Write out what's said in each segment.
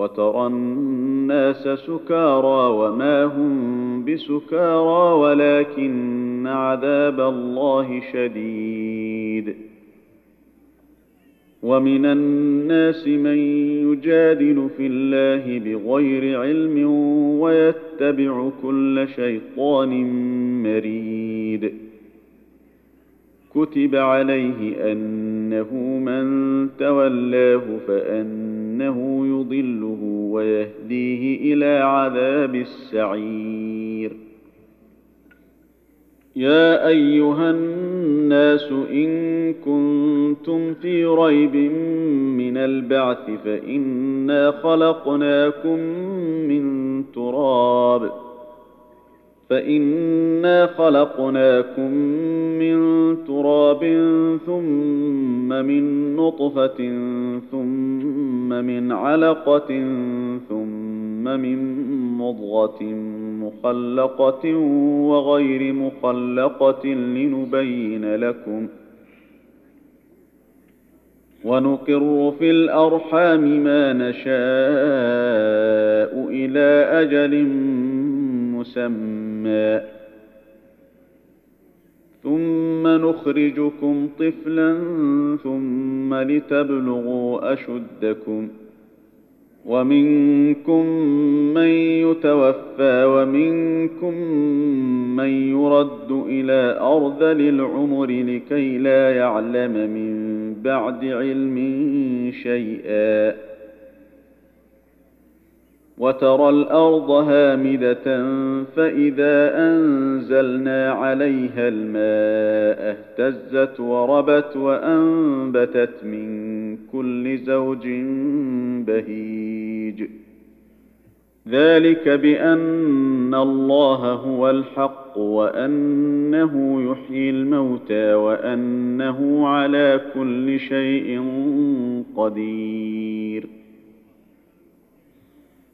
وترى الناس سكارى وما هم بسكارى ولكن عذاب الله شديد. ومن الناس من يجادل في الله بغير علم ويتبع كل شيطان مريد. كتب عليه انه من تولاه فانه يضله ويهديه إلى عذاب السعير يا ايها الناس ان كنتم في ريب من البعث فانا خلقناكم من تراب فإنا خلقناكم من تراب ثم من نطفة ثم من علقة ثم من مضغة مخلقة وغير مخلقة لنبين لكم ونقر في الأرحام ما نشاء إلى أجل مسمى ثم نخرجكم طفلا ثم لتبلغوا أشدكم ومنكم من يتوفى ومنكم من يرد إلى ارذل العمر لكي لا يعلم من بعد علم شيئا وترى الأرض هامدة فإذا أنزلنا عليها الماء اهتزت وربت وأنبتت من كل زوج بهيج. ذلك بأن الله هو الحق وأنه يحيي الموتى وأنه على كل شيء قدير.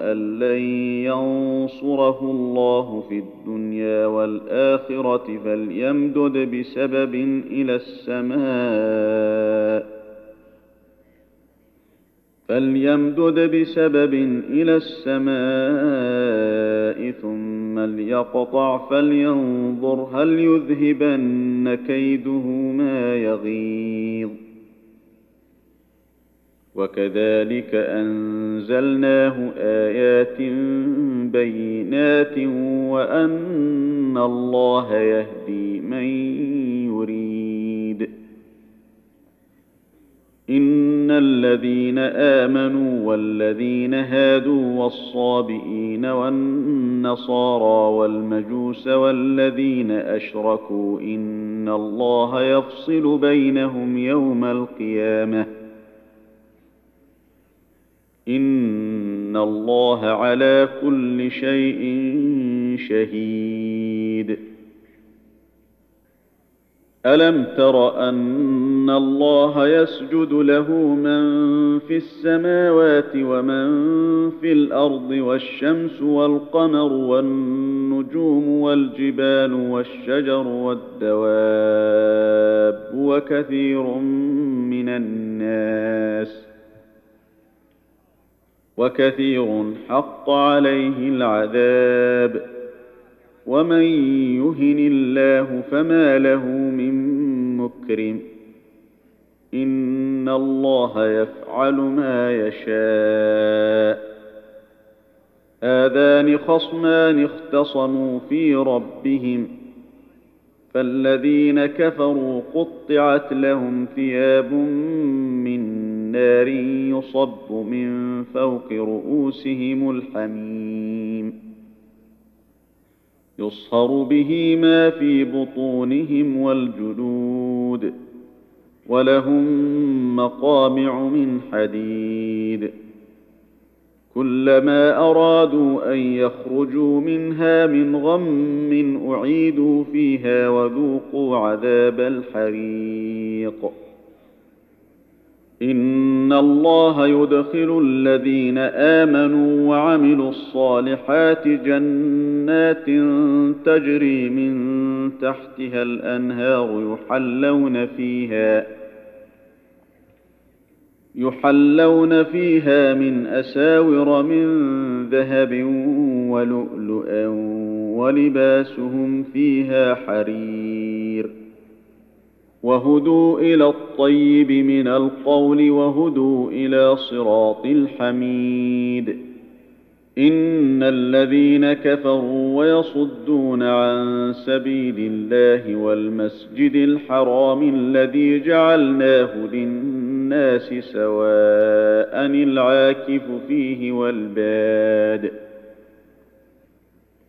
أن لن ينصره الله في الدنيا والآخرة فليمدد بسبب إلى السماء فليمدد بسبب إلى السماء ثم ليقطع فلينظر هل يذهبن كيده ما يغيظ وكذلك أنزلناه آيات بينات وأن الله يهدي من يريد. إن الذين آمنوا والذين هادوا والصابئين والنصارى والمجوس والذين أشركوا إن الله يفصل بينهم يوم القيامة. إن الله على كل شيء شهيد. ألم تر أن الله يسجد له من في السماوات ومن في الأرض والشمس والقمر والنجوم والجبال والشجر والدواب وكثير من الناس وكثير حق عليه العذاب. ومن يهن الله فما له من مكرم. إن الله يفعل ما يشاء. هذان خصمان اختصموا في ربهم. فالذين كفروا قطعت لهم ثياب من نار يصب من فوق رؤوسهم الحميم. يصهر به ما في بطونهم والجلود ولهم مقامع من حديد. كلما أرادوا أن يخرجوا منها من غم أعيدوا فيها وذوقوا عذاب الحريق. ان الله يدخل الذين امنوا وعملوا الصالحات جنات تجري من تحتها الانهار يحلون فيها يحلون فيها من اساور من ذهب ولؤلؤا ولباسهم فيها حرير وهدوا إلى الطيب من القول وهدوا إلى صراط الحميد. إن الذين كفروا ويصدون عن سبيل الله والمسجد الحرام الذي جعلناه للناس سواء العاكف فيه والباد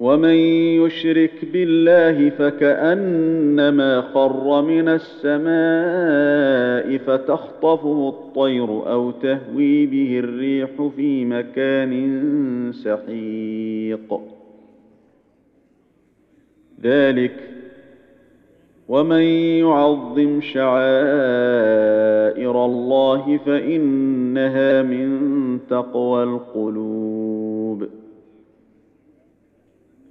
ومن يشرك بالله فكانما خر من السماء فتخطفه الطير أو تهوي به الريح في مكان سحيق. ذلك ومن يعظم شعائر الله فانها من تقوى القلوب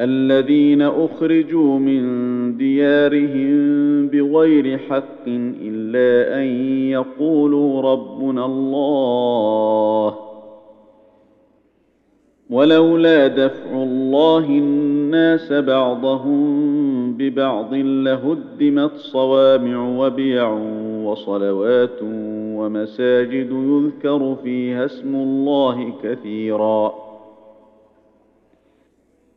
الذين أخرجوا من ديارهم بغير حق إلا أن يقولوا ربنا الله. ولولا دفع الله الناس بعضهم ببعض لهدمت صوامع وبيع وصلوات ومساجد يذكر فيها اسم الله كثيرا.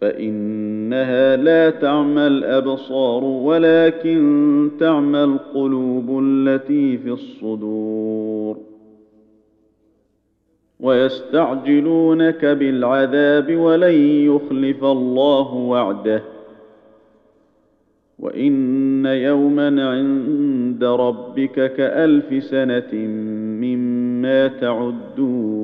فإنها لا تعمى الابصار ولكن تعمى القلوب التي في الصدور. ويستعجلونك بالعذاب ولن يخلف الله وعده. وإن يوما عند ربك كألف سنة مما تعدون.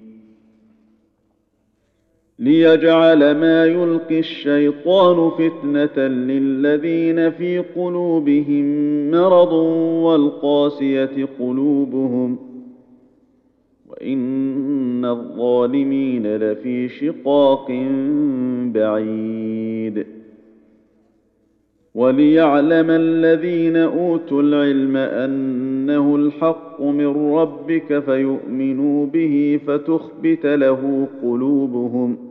ليجعل ما يلقي الشيطان فتنة للذين في قلوبهم مرض والقاسية قلوبهم وإن الظالمين لفي شقاق بعيد. وليعلم الذين أوتوا العلم أنه الحق من ربك فيؤمنوا به فتخبت له قلوبهم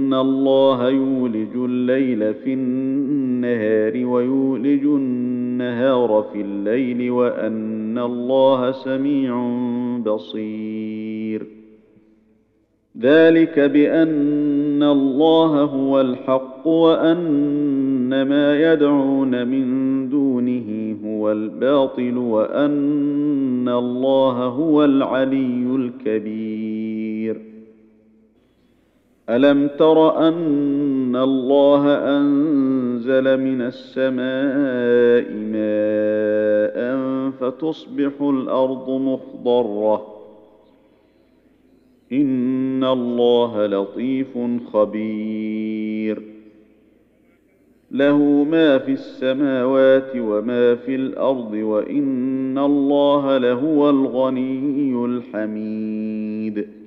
الله يولج الليل في النهار ويولج النهار في الليل وان الله سميع بصير. ذلك بان الله هو الحق وان ما يدعون من دونه هو الباطل وان الله هو العلي الكبير. ألم تر أن الله أنزل من السماء ماء فتصبح الأرض مخضرة؟ إن الله لطيف خبير. له ما في السماوات وما في الأرض وإن الله لهو الغني الحميد.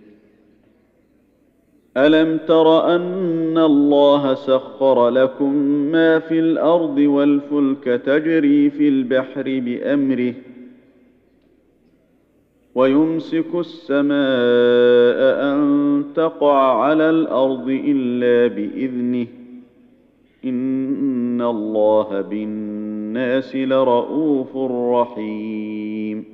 ألم تر أن الله سخر لكم ما في الأرض والفلك تجري في البحر بأمره ويمسك السماء أن تقع على الأرض إلا بإذنه إن الله بالناس لرءوف رحيم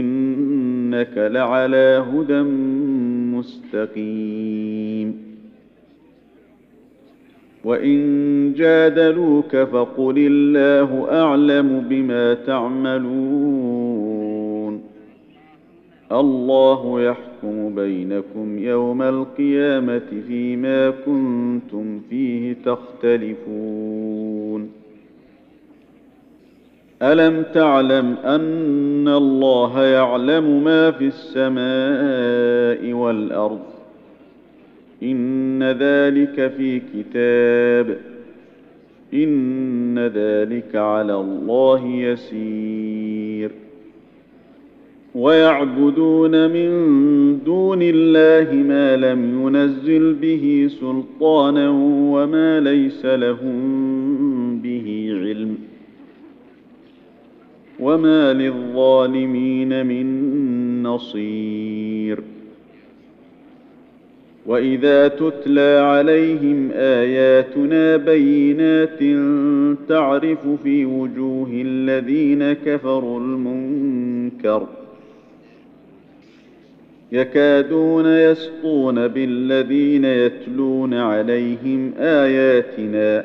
إنك لعلى هدى مستقيم. وإن جادلوك فقل الله أعلم بما تعملون. الله يحكم بينكم يوم القيامة فيما كنتم فيه تختلفون. ألم تعلم أن الله يعلم ما في السماء والأرض؟ إن ذلك في كتاب. إن ذلك على الله يسير. ويعبدون من دون الله ما لم ينزل به سلطانا وما ليس لهم به علم وما للظالمين من نصير واذا تتلى عليهم اياتنا بينات تعرف في وجوه الذين كفروا المنكر يكادون يسقون بالذين يتلون عليهم اياتنا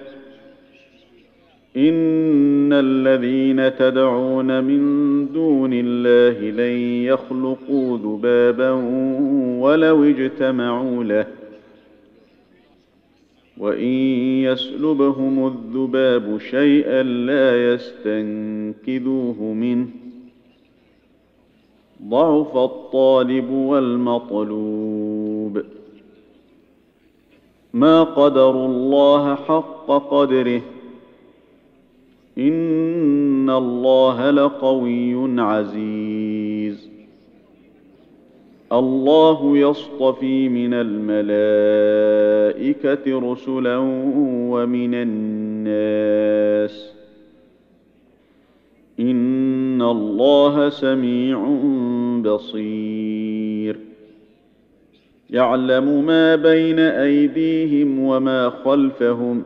ان الذين تدعون من دون الله لن يخلقوا ذبابا ولو اجتمعوا له وان يسلبهم الذباب شيئا لا يستنكذوه منه ضعف الطالب والمطلوب ما قدروا الله حق قدره ان الله لقوي عزيز. الله يصطفي من الملائكه رسلا ومن الناس. ان الله سميع بصير. يعلم ما بين ايديهم وما خلفهم.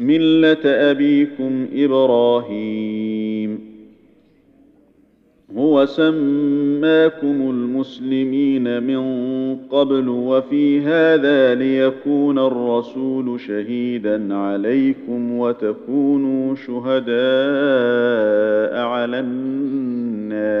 مله ابيكم إبراهيم هو سماكم المسلمين من قبل وفي هذا ليكون الرسول شهيدا عليكم وتكونوا شهداء على الناس